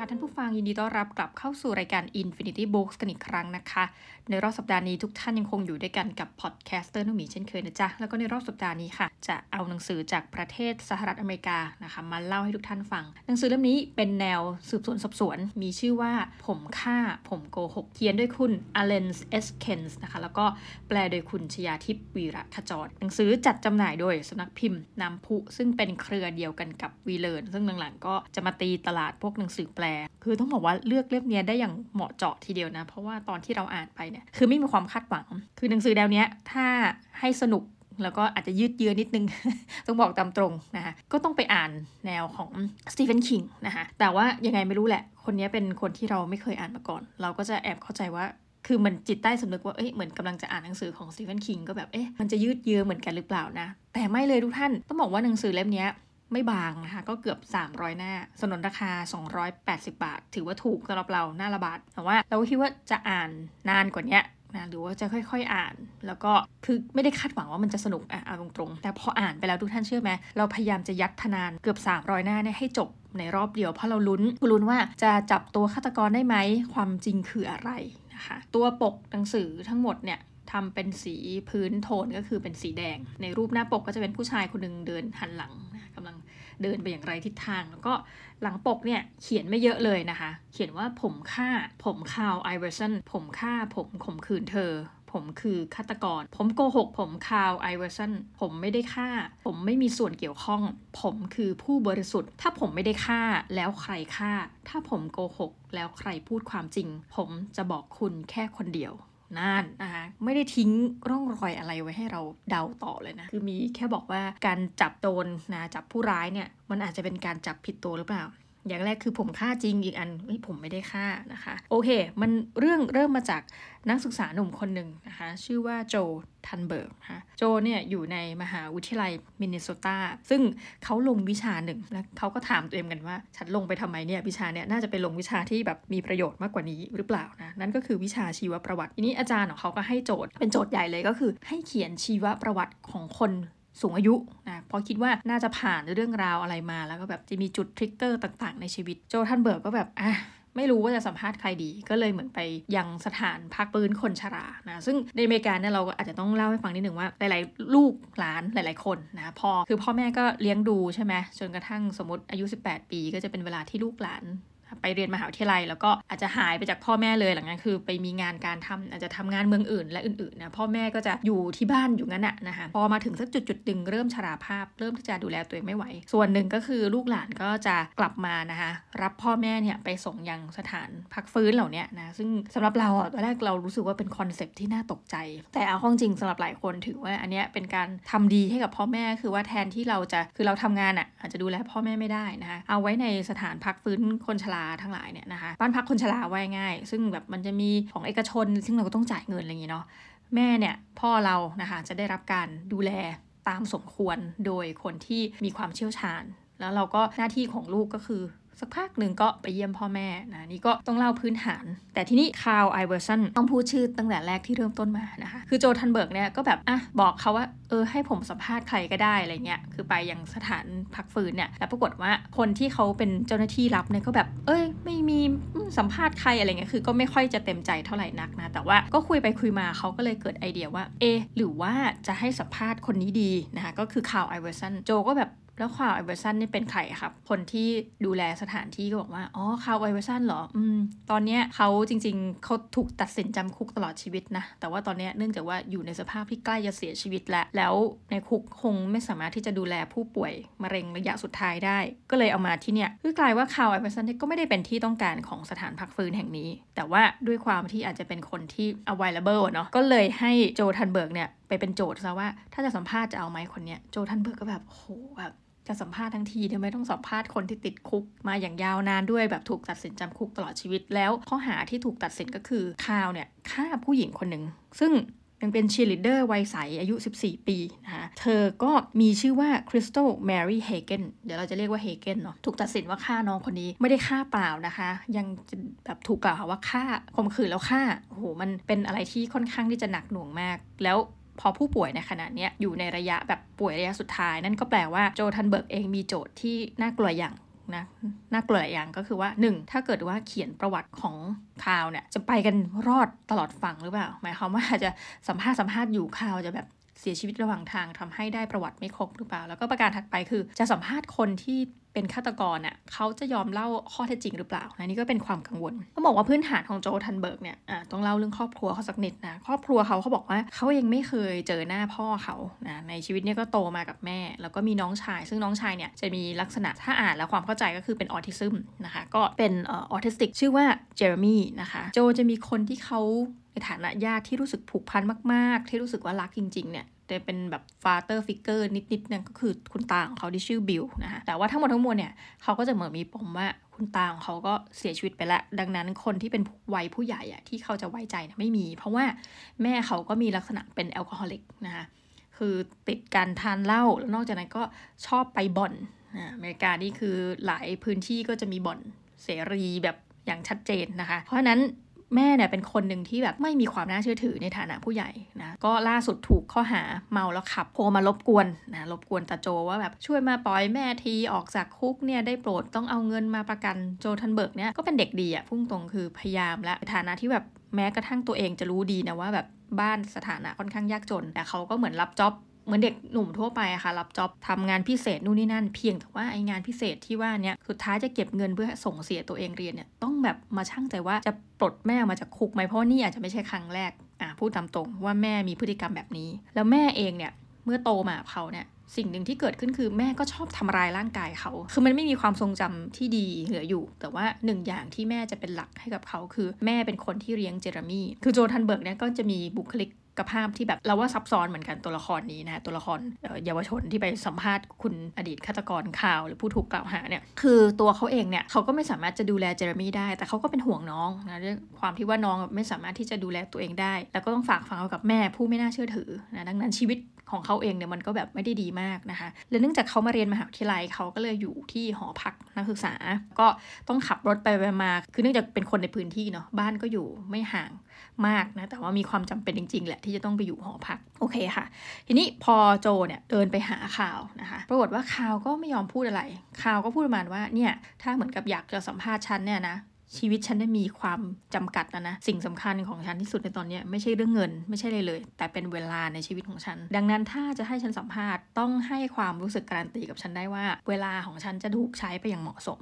ค่ะท่านผู้ฟังยินดีต้อนรับกลับเข้าสู่รายการ Infinity Books กันอีกครั้งนะคะ ในรอบสัปดาห์นี้ทุกท่านยังคงอยู่ด้วยกันกับ podcaster นุ่มีเช่นเคยนะจ๊ะ แล้วก็ในรอบสัปดาห์นี้ค่ะ จะเอาหนังสือจากประเทศสหรัฐอเมริกานะคะมาเล่าให้ทุกท่านฟัง หนังสือเล่มนี้เป็นแนวสืบสวนสอบสวน มีชื่อว่าผมฆ่าผมโกหกเขียนด้วยคุณอัลเลนเอสเคนส์นะคะแล้วก็แปลโดยคุณชยาทิพย์วีระขจร หนังสือจัดจำหน่ายโดยสำนักพิมพ์น้ำพุซึ่งเป็นเครือเดียวกันกับวีเลิร์นซึ่งหลังๆก็จะมาตีตลาดพวกหนังสือแปลคือต้องบอกว่าเลือกเล่มนี้ได้อย่างเหมาะเจาะทีเดียวนะ เพราะว่าตอนที่เราอ่านไปเนี่ยคือไม่มีความคาดหวัง คือหนังสือแนวนี้ถ้าให้สนุกแล้วก็อาจจะยืดเยื้อนิดนึง ต้องบอกตามตรงนะคะก็ต้องไปอ่านแนวของสตีเฟนคิงนะคะแต่ว่ายังไงไม่รู้แหละ คนนี้เป็นคนที่เราไม่เคยอ่านมาก่อน เราก็จะแอบเข้าใจว่าคือมันจิตใต้สำนึกว่า เอ้ยเหมือนกำลังจะอ่านหนังสือของสตีเฟนคิงก็แบบ เอ๊ะ มันจะยืดเยื้อเหมือนกันหรือเปล่านะ แต่ไม่เลยทุกท่าน ต้องบอกว่าหนังสือเล่มนี้ ไม่บางนะคะ ก็เกือบ 300 หน้า สนนราคา 280 บาท ถือว่าถูกสำหรับเราหน้าละบาท แต่ว่าเราคิดว่าจะอ่านนานกว่านี้นะหรือว่าจะค่อยๆอ่าน แล้วก็คือไม่ได้คาดหวังว่ามันจะสนุกอะเอาตรงๆ แต่พออ่านไปแล้วทุกท่านเชื่อไหมเราพยายามจะยัดทนานเกือบ 300 หน้าเนี่ยให้จบในรอบเดียวเพราะเราลุ้นลุ้นว่าจะจับตัวฆาตกรได้ไหมความจริงคืออะไรนะคะตัวปกหนังสือทั้งหมดเนี่ยทำเป็นสีพื้นโทนก็คือเป็นสีแดง ในรูปหน้าปกก็จะเป็นผู้ชายคนหนึ่งเดินหันหลัง เดินไปอย่างไร้ทิศทาง แล้วก็หลังปกเนี่ยเขียนไม่เยอะเลยนะคะ เขียนว่าผมฆ่า ผมคาร์ลไอเวอร์สันผมฆ่าผมข่มขืนเธอ ผมคือฆาตกร ผมโกหก ผมคาร์ลไอเวอร์สันผมไม่ได้ฆ่า ผมไม่มีส่วนเกี่ยวข้อง ผมคือผู้บริสุทธิ์ ถ้าผมไม่ได้ฆ่าแล้วใครฆ่า ถ้าผมโกหก แล้วใครพูดความจริง ผมจะบอกคุณแค่คนเดียว นั่นนะคะไม่ได้ทิ้งร่องรอยอะไรไว้ให้เราเดาต่อเลยนะ คือมีแค่บอกว่าการจับโจรนะจับผู้ร้ายเนี่ย มันอาจจะเป็นการจับผิดตัวหรือเปล่า อย่างแรกคือผมฆ่าจริงอีกอันผมไม่ได้ฆ่านะคะ โอเค มันเรื่องเริ่มมาจากนักศึกษาหนุ่มคนหนึ่งนะคะ ชื่อว่าโจทันเบิร์กนะโจเนี่ยอยู่ในมหาวิทยาลัยมินนิโซตาซึ่งเขาลงวิชาหนึ่ง แล้วเขาก็ถามตัวเองกันว่า ฉันลงไปทำไมเนี่ย วิชาเนี่ยน่าจะไปลงวิชาที่แบบมีประโยชน์มากกว่านี้หรือเปล่านะนั่นก็คือวิชาชีวประวัติทีนี้อาจารย์ของเขาก็ให้โจทย์เป็นโจทย์ใหญ่เลยก็คือ ให้เขียนชีวประวัติของคน สูงอายุนะเพราะคิดว่าน่าจะผ่านเรื่องราวอะไรมา แล้วก็แบบจะมีจุด trigger ต่างๆในชีวิต โจทัลเบิร์ตก็แบบอะไม่รู้ว่าจะสัมภาษณ์ใครดีก็เลยเหมือนไปยังสถานพักปืนคนชรานะซึ่งในอเมริกาเนี่ยเราก็อาจจะต้องเล่าให้ฟังนิดหนึ่งว่าหลายๆ ลูกหลานหลาย ๆ คนนะพอคือพ่อแม่ก็เลี้ยงดูใช่ไหมจนกระทั่งสมมติอายุ 18 ปี ก็จะเป็นเวลาที่ลูกหลาน ไปเรียนมหาวิทยาลัย แล้วก็อาจจะหายไปจากพ่อแม่เลยหลังนั้นคือ ไปมีงานการทำอาจจะทำงานเมืองอื่น และอื่นๆนะพ่อแม่ก็จะอยู่ที่บ้านอยู่งั้นอะนะคะพอมาถึงสักจุดจุดหนึ่งเริ่มชราภาพ เริ่มที่จะดูแลตัวเองไม่ไหว ส่วนหนึ่งก็คือลูกหลานก็จะกลับมานะคะรับพ่อแม่เนี่ยไปส่งยังสถานพักฟื้นเหล่านี้นะซึ่งสำหรับเราอะตอนแรกเรารู้สึกว่าเป็นคอนเซปที่น่าตกใจ แต่เอาข้อจริงสำหรับหลายคนถือว่าอันนี้เป็นการทำดีให้กับพ่อแม่คือว่าแทนที่เราจะคือเราทำงานอะอาจจะดูแลพ่อแม่ไม่ได้นะคะเอาไว้ในสถานพักฟื้นคนชราทั้งหลายเนี่ยนะคะบ้านพักคนชราไว้ง่าย ซึ่งแบบมันจะมีของเอกชน ซึ่งเราก็ต้องจ่ายเงินอะไรอย่างนี้เนาะแม่เนี่ยพ่อเรานะคะจะได้รับการดูแลตามสมควรโดยคนที่มีความเชี่ยวชาญ แล้วเราก็หน้าที่ของลูกก็คือ สักพักหนึ่งก็ไปเยี่ยมพ่อแม่นะนี่ก็ต้องเล่าพื้นฐาน แต่ที่นี่คาร์ลไอเวอร์สันต้องพูดชื่อตั้งแต่แรกที่เริ่มต้นมานะคะคือโจทัลเบิร์ตเนี่ยก็แบบอะบอกเขาว่าเออให้ผมสัมภาษณ์ใครก็ได้อะไรเงี้ยคือไปยังสถานพักฟื้นเนี่ยแล้วปรากฏว่าคนที่เขาเป็นเจ้าหน้าที่รับเนี่ยก็แบบ เอ้ย ไม่มีสัมภาษณ์ใครอะไรเงี้ยคือก็ไม่ค่อยจะเต็มใจเท่าไหร่นักนะแต่ว่าก็คุยไปคุยมาเขาก็เลยเกิดไอเดียว่าเอหรือว่าจะให้สัมภาษณ์คนนี้ดีนะคะก็คือคาร์ลไอเวอร์สันโจก็แบบ แล้วคาร์ลไอเวอร์สันนี่เป็นใครครับ คนที่ดูแลสถานที่ก็บอกว่า อ๋อคาร์ลไอเวอร์สันเหรอ อืม ตอนเนี้ยเขาจริง ๆ เขาถูกตัดสินจำคุกตลอดชีวิตนะ แต่ว่าตอนเนี้ยเนื่องจากว่าอยู่ในสภาพที่ใกล้จะเสียชีวิตแล้ว แล้วในคุกคงไม่สามารถที่จะดูแลผู้ป่วยมะเร็งระยะสุดท้ายได้ ก็เลยเอามาที่เนี่ย คือกลายว่าคาร์ลไอเวอร์สันก็ไม่ได้เป็นที่ต้องการของสถานพักฟื้นแห่งนี้ แต่ว่าด้วยความที่อาจจะเป็นคนที่ available เนาะ ก็เลยให้โจทัลเบิร์ตเนี่ยไปเป็นโจทย์ซะว่าถ้าจะสัมภาษณ์จะเอาไหมคนเนี้ยโจทัลเบิร์ตก็แบบโหแบบ จะสัมภาษณ์ทั้งทีทำไมต้องสัมภาษณ์คนที่ติดคุกมาอย่างยาวนานด้วยแบบถูกตัดสินจำคุกตลอดชีวิต แล้วข้อหาที่ถูกตัดสินก็คือคาร์ลเนี่ยฆ่าผู้หญิงคนหนึ่งซึ่งยังเป็นเชียร์ลีดเดอร์วัยใสอายุ 14 ปีนะคะเธอก็มีชื่อว่าคริสตัลแมรี่เฮเกนเดี๋ยวเราจะเรียกว่าเฮเกนเนาะถูกตัดสินว่าฆ่าน้องคนนี้ไม่ได้ฆ่าเปล่านะคะ ยังแบบถูกกล่าวหาว่าฆ่าข่มขืนแล้วฆ่าโอ้โหมันเป็นอะไรที่ค่อนข้างที่จะหนักหน่วงมาก แล้ว พอผู้ป่วยในขณะนี้อยู่ในระยะแบบป่วยระยะสุดท้าย นั่นก็แปลว่าโจทันเบิร์กเองมีโจทย์ที่น่ากลัวอย่างนะน่ากลัวอย่างก็คือว่า 1. ถ้าเกิดว่าเขียนประวัติของคาวเนี่ยจะไปกันรอดตลอดฝั่งหรือเปล่า หมายความว่าจะสัมภาษณ์สัมภาษณ์อยู่คาวจะแบบ เสียชีวิตระหว่างทางทำให้ได้ประวัติไม่ครบหรือเปล่า แล้วก็ประการถัดไปคือ จะสัมภาษณ์คนที่เป็นฆาตกรอะเขาจะยอมเล่าข้อเท็จจริงหรือเปล่านะนี่ก็เป็นความกังวลต้องบอกว่าพื้นฐานของโจทัลเบิร์ตเนี่ยต้องเล่าเรื่องครอบครัวเขาสักนิดนะครอบครัวเขาเขาบอกว่าเขาเองไม่เคยเจอหน้าพ่อเขานะในชีวิตเนี่ยก็โตมากับแม่ แล้วก็มีน้องชาย ซึ่งน้องชายเนี่ยจะมีลักษณะถ้าอ่านแล้วความเข้าใจก็คือเป็นออทิซึมนะคะก็เป็นออทิสติกชื่อว่าเจเรมี่นะคะโจจะมีคนที่เขา ในฐานะญาติที่รู้สึกผูกพันมาก ๆ ที่รู้สึกว่ารักจริง ๆ เนี่ยจะเป็นแบบ father figure นิดๆนั่นก็คือคุณตาของเขาที่ชื่อบิลนะคะแต่ว่าทั้งหมดทั้งมวลเนี่ยเขาก็จะเหมือนมีปมว่าคุณตาของเขาก็เสียชีวิตไปแล้ว ดังนั้นคนที่เป็นวัยผู้ใหญ่อะที่เขาจะไว้ใจนะไม่มี เพราะว่าแม่เขาก็มีลักษณะเป็นแอลกอฮอลิกนะคะคือติดการทานเหล้าแล้วนอกจากนั้นก็ชอบไปบ่อนอเมริกานี่คือหลายพื้นที่ก็จะมีบ่อนเสรีแบบอย่างชัดเจนนะคะ เพราะฉะนั้น แม่เนี่ยเป็นคนหนึ่งที่แบบไม่มีความน่าเชื่อถือในฐานะผู้ใหญ่นะก็ล่าสุดถูกข้อหาเมาแล้วขับโทรมารบกวนนะรบกวนตาโจว่าแบบช่วยมาปล่อยแม่ทีออกจากคุกเนี่ยได้โปรดต้องเอาเงินมาประกันโจทันเบิร์กเนี่ยก็เป็นเด็กดีอะพุ่งตรงคือพยายามและฐานะที่แบบแม้กระทั่งตัวเองจะรู้ดีนะว่าแบบบ้านสถานะค่อนข้างยากจน แต่เขาก็เหมือนรับจ็อบ เหมือนเด็กหนุ่มทั่วไปอะค่ะ รับจ็อบทำงานพิเศษนู่นนี่นั่น เพียงแต่ว่าไองานพิเศษที่ว่าเนี้ยสุดท้ายจะเก็บเงินเพื่อส่งเสียตัวเองเรียนเนี่ยต้องแบบมาช่างใจว่าจะปลดแม่ออกมาจากคุกไหมเพราะนี่อาจจะไม่ใช่ครั้งแรกอะพูดตามตรงว่าแม่มีพฤติกรรมแบบนี้ แล้วแม่เองเนี่ยเมื่อโตมาเขาเนี่ยสิ่งหนึ่งที่เกิดขึ้นคือแม่ก็ชอบทำลายร่างกายเขา คือมันไม่มีความทรงจำที่ดีเหลืออยู่ แต่ว่าหนึ่งอย่างที่แม่จะเป็นหลักให้กับเขา คือแม่เป็นคนที่เลี้ยงเจเรมี่ คือโจทัลเบิร์ตเนี่ยก็จะมีบุคลิกภาพที่แบบเราว่าซับซ้อนเหมือนกันตัวละครนี้นะตัวละครเยาวชนที่ไปสัมภาษณ์คุณอดีตฆาตกรคาร์ลหรือผู้ถูกกล่าวหาเนี่ยคือตัวเขาเองเนี่ยเขาก็ไม่สามารถจะดูแลเจเรมี่ได้ แต่เขาก็เป็นห่วงน้องนะด้วยความที่ว่าน้องไม่สามารถที่จะดูแลตัวเองได้ แล้วก็ต้องฝากฝังกับแม่ผู้ไม่น่าเชื่อถือนะดังนั้นชีวิต ของเขาเองเนี่ยมันก็แบบไม่ได้ดีมากนะคะ และเนื่องจากเขามาเรียนมหาวิทยาลัยเขาก็เลยอยู่ที่หอพักนักศึกษา ก็ต้องขับรถไปไปมา คือเนื่องจากเป็นคนในพื้นที่เนาะบ้านก็อยู่ไม่ห่างมากนะ แต่ว่ามีความจำเป็นจริง ๆ แหละที่จะต้องไปอยู่หอพัก โอเคค่ะ ทีนี้พอโจเนี่ยเดินไปหาข่าวนะคะ ปรากฏว่าข่าวก็ไม่ยอมพูดอะไร ข่าวก็พูดประมาณว่าเนี่ยถ้าเหมือนกับอยากจะสัมภาษณ์ฉันเนี่ยนะ ชีวิตฉันได้มีความจำกัดนะนะ สิ่งสำคัญของฉันที่สุดในตอนนี้ไม่ใช่เรื่องเงิน ไม่ใช่เลยเลย แต่เป็นเวลาในชีวิตของฉัน ดังนั้นถ้าจะให้ฉันสัมภาษณ์ต้องให้ความรู้สึกการันตีกับฉันได้ว่า เวลาของฉันจะถูกใช้ไปอย่างเหมาะสม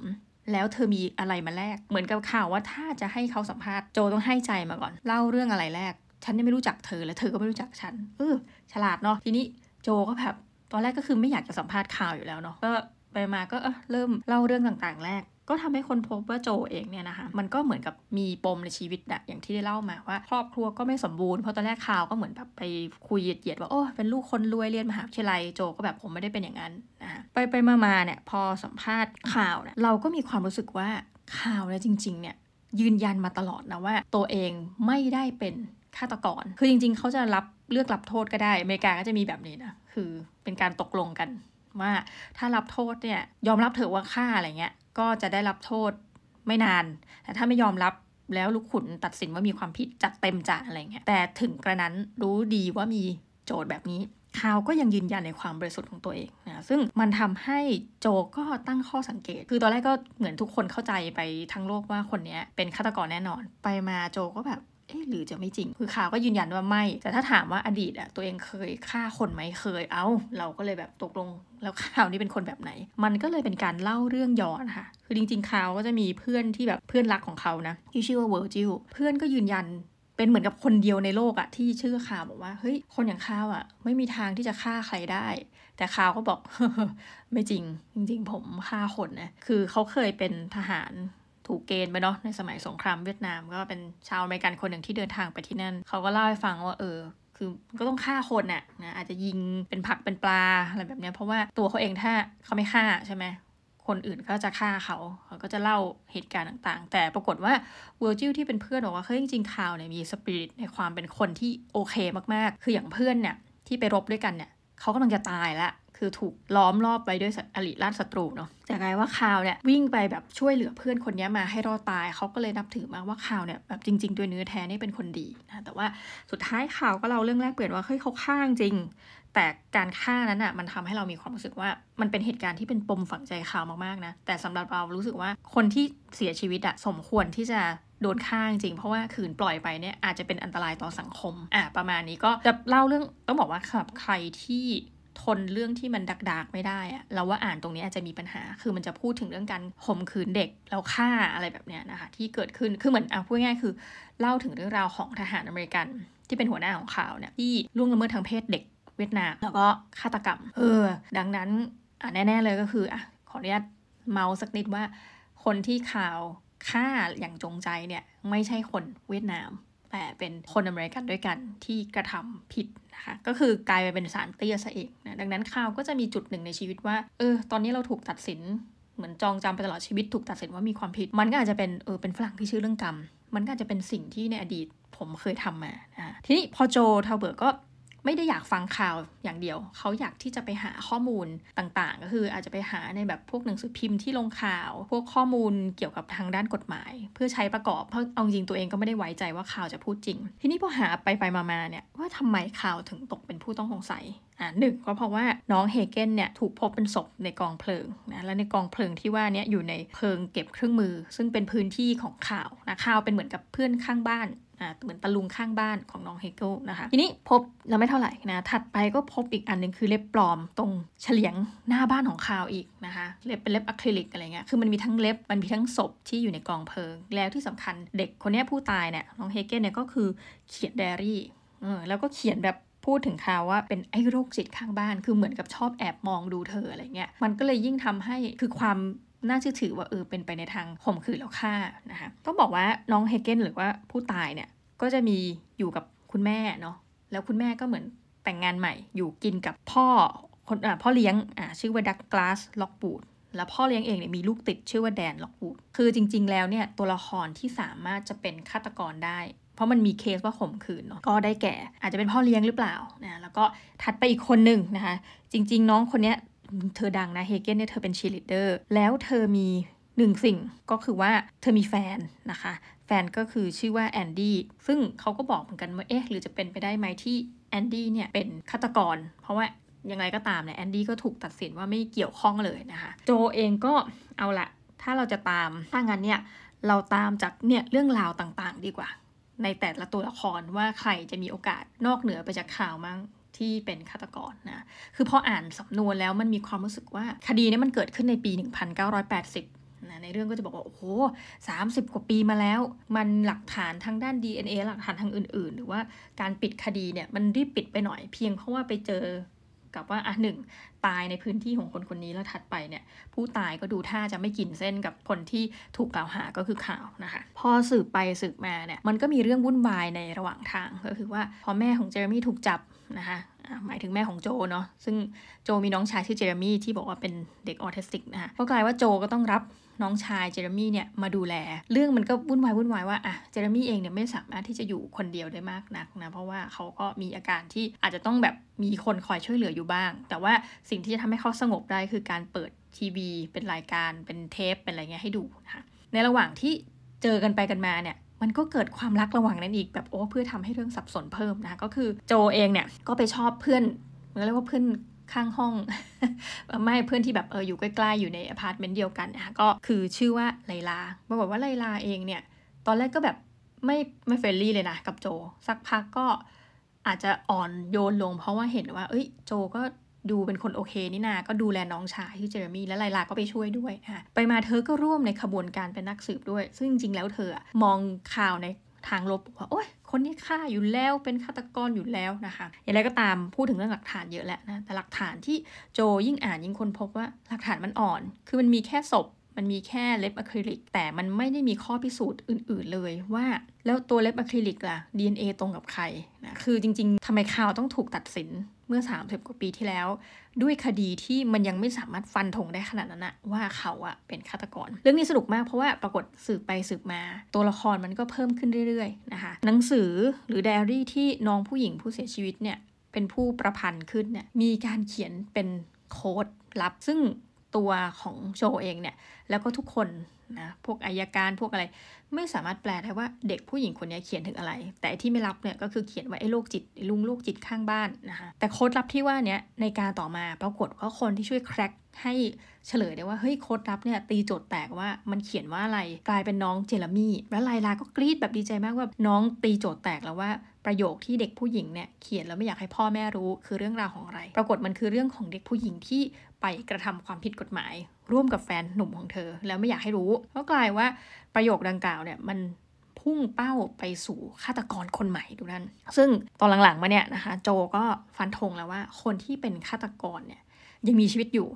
แล้วเธอมีอะไรมาแลก เหมือนกับข่าวว่าถ้าจะให้เขาสัมภาษณ์โจต้องให้ใจมาก่อน เล่าเรื่องอะไรแรก ฉันยังไม่รู้จักเธอและเธอก็ไม่รู้จักฉัน เออฉลาดเนาะ ทีนี้โจก็แบบตอนแรกก็คือไม่อยากจะสัมภาษณ์ข่าวอยู่แล้วเนาะ ก็ไปมาก็เริ่มเล่าเรื่องต่างๆ แรก ก็ทำให้คนพบว่าโจเองเนี่ยนะคะมันก็เหมือนกับมีปมในชีวิตอะอย่างที่ได้เล่ามาว่า ครอบครัวก็ไม่สมบูรณ์เพราะตอนแรกข่าวก็เหมือนแบบไปคุยเหยียดๆว่าโอ้เป็นลูกคนรวยเรียนมหาวิทยาลัยโจก็แบบผมไม่ได้เป็นอย่างนั้นนะไปไปมาๆเนี่ยพอสัมภาษณ์ข่าวเนี่ยเราก็มีความรู้สึกว่าข่าวเนี่ยจริง ๆ เนี่ยยืนยันมาตลอดนะว่า ตัวเองไม่ได้เป็นฆาตกร คือจริง ๆ เขาจะรับเลือกรับโทษก็ได้ อเมริกาก็จะมีแบบนี้นะ คือเป็นการตกลงกันว่าถ้ารับโทษเนี่ยยอมรับเถอะว่าฆ่าอะไรเงี้ย ก็จะได้รับโทษไม่นาน แต่ถ้าไม่ยอมรับแล้วลูกขุนตัดสินว่ามีความผิดจัดเต็มจ่าอะไรเงี้ย แต่ถึงกระนั้นรู้ดีว่ามีโจทย์แบบนี้คาร์ลก็ยังยืนยันในความบริสุทธิ์ของตัวเองนะ ซึ่งมันทำให้โจก็ตั้งข้อสังเกต คือตอนแรกก็เหมือนทุกคนเข้าใจไปทั้งโลกว่าคนนี้เป็นฆาตกรแน่นอน ไปมาโจก็แบบ เอ๊หรือจะไม่จริง คือคาร์ลก็ยืนยันว่าไม่ แต่ถ้าถามว่าอดีตอะตัวเองเคยฆ่าคนไหมเคย เอาเราก็เลยแบบตกลงแล้วคาร์ลนี้เป็นคนแบบไหน มันก็เลยเป็นการเล่าเรื่องย้อนค่ะ คือจริงๆคาร์ลก็จะมีเพื่อนที่แบบเพื่อนรักของเขานะที่ชื่อว่าเวอร์จิลเพื่อนก็ยืนยันเป็นเหมือนกับคนเดียวในโลกอะที่เชื่อข่าวบอกว่าเฮ้ยคนอย่างข่าวอะไม่มีทางที่จะฆ่าใครได้ แต่ข่าวก็บอกไม่จริงจริง ๆ ผมฆ่าคนนะคือเขาเคยเป็นทหาร ถูกเกณฑ์ไปเนาะในสมัยสงครามเวียดนาม ก็เป็นชาวอเมริกันคนหนึ่งที่เดินทางไปที่นั่น เขาก็เล่าให้ฟังว่าเออคือก็ต้องฆ่าคนน่ะนะอาจจะยิงเป็นผักเป็นปลาอะไรแบบนี้เพราะว่าตัวเขาเองถ้าเขาไม่ฆ่าใช่ไหมคนอื่นก็จะฆ่าเขาเขาก็จะเล่าเหตุการณ์ต่างๆ แต่ปรากฏว่าเวอร์จิลที่เป็นเพื่อนบอกว่าเฮ้ยจริงๆข่าวเนี่ยมีสปิริตในความเป็นคนที่โอเคมากๆ คืออย่างเพื่อนเนี่ยที่ไปรบด้วยกันเนี่ย เขากำลังจะตายแล้วคือถูกล้อมรอบไปด้วยอริราชศัตรูเนาะแต่กลายว่าคาวเนี่ยวิ่งไปแบบช่วยเหลือเพื่อนคนนี้มาให้รอดตายเขาก็เลยนับถือมาว่าคาวเนี่ยแบบจริงๆด้วยเนื้อแท้นี่เป็นคนดีนะแต่ว่าสุดท้ายข่าวก็เล่าเรื่องแรกเปลี่ยนว่าเฮ้ยเขาฆ่าจริง แต่การฆ่านั้นอะมันทำให้เรามีความรู้สึกว่ามันเป็นเหตุการณ์ที่เป็นปมฝังใจข่าวมากๆนะแต่สำหรับเรารู้สึกว่าคนที่เสียชีวิตอะสมควรที่จะโดนฆ่าจริงเพราะว่าขืนปล่อยไปเนี่ยอาจจะเป็นอันตรายต่อสังคมอะประมาณนี้ก็จะเล่าเรื่องต้องบอกว่าครับใครที่ทนเรื่องที่มันดักๆไม่ได้อะเราว่าอ่านตรงนี้อาจจะมีปัญหา คือมันจะพูดถึงเรื่องการข่มขืนเด็กแล้วฆ่าอะไรแบบเนี้ยนะคะที่เกิดขึ้น คือเหมือนเอะพูดง่ายคือ เล่าถึงเรื่องราวของทหารอเมริกัน ที่เป็นหัวหน้าของข่าวเนี่ยที่ล่วงละเมิดทางเพศเด็ก เวียดนามแล้วก็ฆาตกรรม เออ ดังนั้นอะแน่ ๆ เลยก็คืออะขออนุญาตเมาสักนิดว่า คนที่ข่าวฆ่าอย่างจงใจเนี่ยไม่ใช่คนเวียดนาม แต่เป็นคนอเมริกันด้วยกันที่กระทำผิดนะคะก็คือกลายไปเป็นสารเตี้ยซะเองนะดังนั้นข่าวก็จะมีจุดหนึ่งในชีวิตว่าเออตอนนี้เราถูกตัดสินเหมือนจองจำไปตลอดชีวิตถูกตัดสินว่ามีความผิด มันก็อาจจะเป็นเออเป็นฝรั่งที่ชื่อเรื่องกรรม มันก็อาจจะเป็นสิ่งที่ในอดีตผมเคยทำมาอ่าทีนี้พอโจทาวเบิร์กก็ ไม่ได้อยากฟังข่าวอย่างเดียว เขาอยากที่จะไปหาข้อมูลต่างๆ ก็คืออาจจะไปหาในแบบพวกหนังสือพิมพ์ที่ลงข่าว พวกข้อมูลเกี่ยวกับทางด้านกฎหมาย เพื่อใช้ประกอบเพราะเอาจริงตัวเองก็ไม่ได้ไว้ใจว่าข่าวจะพูดจริง ทีนี้พอหาไปไปมาๆเนี่ยว่าทำไมข่าวถึงตกเป็นผู้ต้องสงสัยอ่าหนึ่งก็เพราะว่าน้องเฮเกนเนี่ยถูกพบเป็นศพในกองเพลิงนะและในกองเพลิงที่ว่านี่ยอยู่ในเพลิงเก็บเครื่องมือ ซึ่งเป็นพื้นที่ของข่าวนะข่าวเป็นเหมือนกับเพื่อนข้างบ้าน เหมือนตะลุงข้างบ้านของน้องเฮเกิลนะคะ ทีนี้พบแล้วไม่เท่าไหร่นะถัดไปก็พบอีกอันหนึ่งคือเล็บปลอมตรงเฉลียงหน้าบ้านของข่าวอีกนะคะเล็บเป็นเล็บอะคริลิกอะไรเงี้ยคือมันมีทั้งเล็บมันมีทั้งศพที่อยู่ในกองเพลิง แล้วที่สำคัญเด็กคนนี้ผู้ตายเนี่ยน้องเฮเกนเนี่ยก็คือเขียนไดอารี่เออแล้วก็เขียนแบบพูดถึงข่าวว่าเป็นไอ้โรคจิตข้างบ้าน คือเหมือนกับชอบแอบมองดูเธออะไรเงี้ย มันก็เลยยิ่งทำให้คือความ น่าเชื่อถือว่าเออเป็นไปในทางข่มขืนแล้วฆ่านะคะต้องบอกว่าน้องเฮเกนหรือว่าผู้ตายเนี่ยก็จะมีอยู่กับคุณแม่เนาะแล้วคุณแม่ก็เหมือนแต่งงานใหม่ อยู่กินกับพ่อคนอ่าพ่อเลี้ยงอ่าชื่อว่าดักลาสล็อกวูดแล้วพ่อเลี้ยงเองเนี่ยมีลูกติดชื่อว่าแดนล็อกวูดคือจริง ๆ แล้วเนี่ยตัวละครที่สามารถจะเป็นฆาตกรได้ เพราะมันมีเคสว่าข่มขืนเนาะก็ได้แก่ อาจจะเป็นพ่อเลี้ยงหรือเปล่านะแล้วก็ถัดไปอีกคนหนึ่งนะคะจริง ๆ น้องคนนี้ เธอดังนะเฮเกนเนี่ยเธอเป็นชีลิเดอร์แล้วเธอมีหนึ่งสิ่งก็คือว่าเธอมีแฟนนะคะ แฟนก็คือชื่อว่าแอนดี้ซึ่งเขาก็บอกเหมือนกันว่าเอ๊ะหรือจะเป็นไปได้ไหมที่แอนดี้เนี่ยเป็นฆาตกร เพราะว่ายังไงก็ตามเนี่ยแอนดี้ก็ถูกตัดสินว่าไม่เกี่ยวข้องเลยนะคะ โจเองก็เอาละถ้าเราจะตามถ้างั้นเนี่ยเราตามจากเนี่ยเรื่องราวต่างๆ ดีกว่า ในแต่ละตัวละครว่าใครจะมีโอกาสนอกเหนือไปจากคาร์ลมั้ง ที่เป็นฆาตกรนะ คือพออ่านสำนวนแล้วมันมีความรู้สึกว่าคดีนี้มันเกิดขึ้นในปี 1980นะในเรื่องก็จะบอกว่า โอ้โหสามสิบกว่าปีมาแล้ว มันหลักฐานทางด้าน DNA หลักฐานทางอื่น ๆ หรือว่าการปิดคดีเนี่ย มันรีบปิดไปหน่อยเพียงเพราะว่าไปเจอ กับว่าอะหนึ่งตายในพื้นที่ของคนคนนี้แล้วถัดไปเนี่ย ผู้ตายก็ดูท่าจะไม่กินเส้นกับคนที่ถูกกล่าวหาก็คือข่าวนะคะ พอสืบไปสืบมาเนี่ยมันก็มีเรื่องวุ่นวายในระหว่างทางก็คือว่าพอแม่ของเจอร์มี่ถูกจับนะคะ หมายถึงแม่ของโจเนาะซึ่งโจมีน้องชายชื่อเจเรมี่ที่บอกว่าเป็นเด็กออทิสติกนะคะก็กลายว่าโจก็ต้องรับน้องชายเจเรมี่เนี่ยมาดูแล เรื่องมันก็วุ่นวายวุ่นวายว่าอะเจเรมี่เองเนี่ยไม่สามารถที่จะอยู่คนเดียวได้มากนักนะเพราะว่าเขาก็มีอาการที่อาจจะต้องแบบมีคนคอยช่วยเหลืออยู่บ้าง แต่ว่าสิ่งที่จะทำให้เขาสงบได้คือการเปิดทีวีเป็นรายการเป็นเทปเป็นอะไรเงี้ยให้ดูนะคะในระหว่างที่เจอกันไปกันมาเนี่ย มันก็เกิดความรักระหว่างนั้นอีกแบบโอ้เพื่อทำให้เรื่องสับสนเพิ่มนะก็คือโจเองเนี่ยก็ไปชอบเพื่อนเรียกว่าเพื่อนข้างห้อง ไม่เพื่อนที่แบบเอออยู่ใกล้ๆอยู่ในอพาร์ตเมนต์เดียวกันนะก็คือชื่อว่าไลลาปรากฏว่าไลลาเองเนี่ยตอนแรกก็แบบไม่ไม่ friendly เลยนะกับโจ สักพักก็อาจจะอ่อนโยนลงเพราะว่าเห็นว่า เอ้ยโจก็ ดูเป็นคนโอเคนี่นา ก็ดูแลน้องชายที่เจเรมี่และไลลาก็ไปช่วยด้วยนะไปมาเธอก็ร่วมในขบวนการเป็นนักสืบด้วย ซึ่งจริงๆแล้วเธอมองคาร์ลในทางลบว่าโอ๊ยคนนี้ฆ่าอยู่แล้วเป็นฆาตกรอยู่แล้วนะคะอย่างไรก็ตามพูดถึงเรื่องหลักฐานเยอะแล้วนะแต่หลักฐานที่โจยิ่งอ่านยิ่งคนพบว่าหลักฐานมันอ่อน คือมันมีแค่ศพมันมีแค่เล็บอะคริลิก แต่มันไม่ได้มีข้อพิสูจน์อื่น ๆเลยว่า แล้วตัวเล็บอะคริลิกล่ะ DNA ตรงกับใครนะคือจริง ๆทำไมข่าวต้องถูกตัดสิน เมื่อ 30 กว่าปีที่แล้ว ด้วยคดีที่มันยังไม่สามารถฟันธงได้ขนาดนั้นนะว่าเขาอะเป็นฆาตกร เรื่องนี้สนุกมากเพราะว่าปรากฏสืบไปสืบมา ตัวละครมันก็เพิ่มขึ้นเรื่อยๆนะคะหนังสือหรือไดอารี่ที่น้องผู้หญิงผู้เสียชีวิตเนี่ยเป็นผู้ประพันธ์ขึ้นเนี่ยมีการเขียนเป็นโค้ดลับ ซึ่งตัวของโจเองเนี่ยแล้วก็ทุกคนนะพวกอายการพวกอะไร ไม่สามารถแปลได้ว่าเด็กผู้หญิงคนนี้เขียนถึงอะไร แต่ที่ไม่รับเนี่ยก็คือเขียนว่าไอ้โรคจิตลุงโรคจิตข้างบ้านนะคะแต่โค้ดลับที่ว่าเนี้ยในการต่อมาปรากฏว่าคนที่ช่วยแคร็กให้เฉลยได้ว่าเฮ้ยโค้ดลับเนี่ยตีโจทย์แตกว่ามันเขียนว่าอะไรกลายเป็นน้องเจลมี่แล้วไลลาก็กรี๊ดแบบดีใจมากว่าน้องตีโจทย์แตกแล้วว่า ประโยคที่เด็กผู้หญิงเนี่ยเขียนแล้วไม่อยากให้พ่อแม่รู้คือเรื่องราวของอะไร ปรากฏมันคือเรื่องของเด็กผู้หญิงที่ไปกระทำความผิดกฎหมาย ร่วมกับแฟนหนุ่มของเธอ แล้วไม่อยากให้รู้ก็กลายว่าประโยคดังกล่าวเนี่ยมันพุ่งเป้าไปสู่ฆาตกรคนใหม่ดูนั่นซึ่งตอนหลังๆมาเนี่ยนะคะโจก็ฟันธงแล้วว่า คนที่เป็นฆาตกรเนี่ยยังมีชีวิตอยู่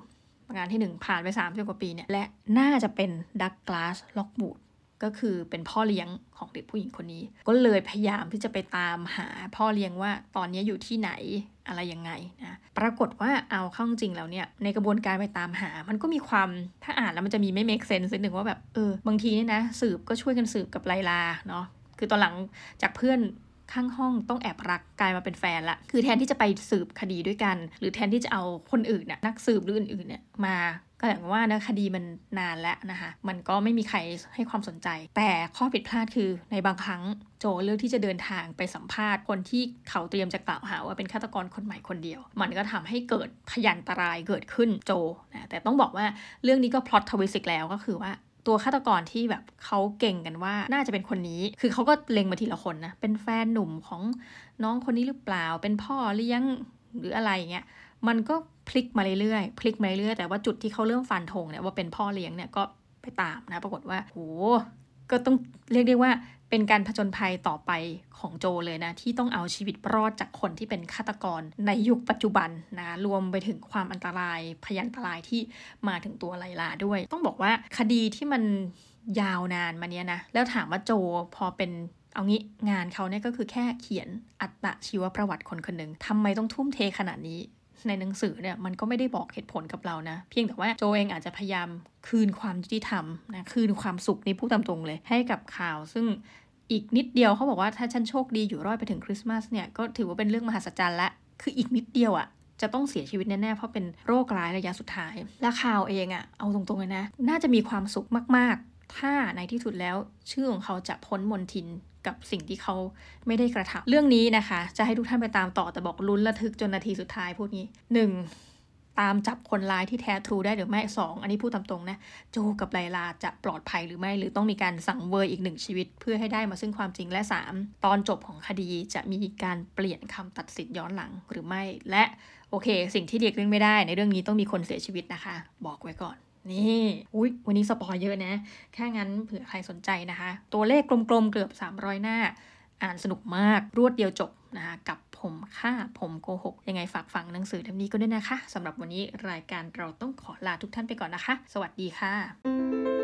งานที่หนึ่งผ่านไป3บกว่าปีเนี่ยและน่าจะเป็นดักกลาสล็อกบูด ก็คือเป็นพ่อเลี้ยงของเด็กผู้หญิงคนนี้ ก็เลยพยายามที่จะไปตามหาพ่อเลี้ยงว่าตอนนี้อยู่ที่ไหนอะไรยังไงนะปรากฏว่าเอาเข้าจริงแล้วเนี่ยในกระบวนการไปตามหา มันก็มีความถ้าอ่านแล้วมันจะมีไม่ make sense นิดหนึ่งว่าแบบเออบางทีเนี่ยนะสืบก็ช่วยกันสืบกับไลลาเนาะคือตอนหลังจากเพื่อน ข้างห้องต้องแอบรักกลายมาเป็นแฟนละ คือแทนที่จะไปสืบคดีด้วยกัน หรือแทนที่จะเอาคนอื่นน่ะนักสืบหรืออื่นๆเนี่ยมาก็อย่างว่านะคดีมันนานแล้วนะคะ มันก็ไม่มีใครให้ความสนใจ แต่ข้อผิดพลาดคือในบางครั้งโจเลือกที่จะเดินทางไปสัมภาษณ์คนที่เขาเตรียมจะกล่าวหาว่าเป็นฆาตกรคนใหม่คนเดียว มันก็ทำให้เกิดพยันตรายเกิดขึ้นโจนะแต่ต้องบอกว่าเรื่องนี้ก็พล็อตทวิสิกแล้วก็คือว่า ตัวฆาตกรที่แบบเขาเก่งกันว่าน่าจะเป็นคนนี้ คือเขาก็เล็งมาทีละคนนะ เป็นแฟนหนุ่มของน้องคนนี้หรือเปล่า เป็นพ่อเลี้ยงหรืออะไรเงี้ย มันก็พลิกมาเรื่อยๆ พลิกมาเรื่อยๆ แต่ว่าจุดที่เขาเริ่มฟันธงเนี่ยว่าเป็นพ่อเลี้ยงเนี่ยก็ไปตามนะ ปรากฏว่าโหก็ต้องเรียกได้ว่า เป็นการผจญภัยต่อไปของโจเลยนะ ที่ต้องเอาชีวิตรอดจากคนที่เป็นฆาตกรในยุคปัจจุบันนะรวมไปถึงความอันตรายพยันตรายที่มาถึงตัวไลลาด้วย ต้องบอกว่าคดีที่มันยาวนานมาเนี้ยนะ แล้วถามว่าโจพอเป็นเอางี้งานเขาเนี่ยก็คือแค่เขียนอัตชีวประวัติคนคนหนึ่งทำไมต้องทุ่มเทขนาดนี้ในหนังสือเนี่ยมันก็ไม่ได้บอกเหตุผลกับเรานะ เพียงแต่ว่าโจเองอาจจะพยายามคืนความยุติธรรมนะคืนความสุขนี่พูดตามตรงเลย ให้กับข่าวซึ่ง อีกนิดเดียวเขาบอกว่าถ้าฉันโชคดีอยู่รอดไปถึงคริสต์มาสเนี่ยก็ถือว่าเป็นเรื่องมหัศจรรย์ละคืออีกนิดเดียวอะ่ะจะต้องเสียชีวิตแน่ๆ เพราะเป็นโรคร้ายระยะสุดท้าย และข่าวเองอะ่ะเอาตรงๆเลยนะ น่าจะมีความสุขมากๆ ถ้าในที่สุดแล้วชื่อของเขาจะพ้นมนทินกับสิ่งที่เขาไม่ได้กระทำเรื่องนี้นะคะ จะให้ทุกท่านไปตามต่อแต่บอกลุ้นระทึกจนนาทีสุดท้ายพูดงี้หนึ่ง ตามจับคนร้ายที่แท้ทรูได้หรือไม่สองอันนี้พูดตามตรงนะ โจกับไลลาจะปลอดภัยหรือไม่ หรือต้องมีการสั่งเวอร์อีกหนึ่งชีวิต เพื่อให้ได้มาซึ่งความจริงและ 3 ตอนจบของคดีจะมีการเปลี่ยนคำตัดสินย้อนหลังหรือไม่ และโอเค สิ่งที่เด็กเรื่องไม่ได้ ในเรื่องนี้ต้องมีคนเสียชีวิตนะคะ บอกไว้ก่อนนี่อุ้ยวันนี้สปอยเยอะนะ แค่งั้นเผื่อใครสนใจนะคะ ตัวเลขกลมๆเกือบ 300 หน้า อ่านสนุกมาก รวดเดียวจบ นะคะกับผมค่าผมโกหก ยังไงฝากฟังหนังสือเล่มนี้ก็ด้วยนะคะสำหรับวันนี้รายการเราต้องขอลาทุกท่านไปก่อนนะคะ สวัสดีค่ะ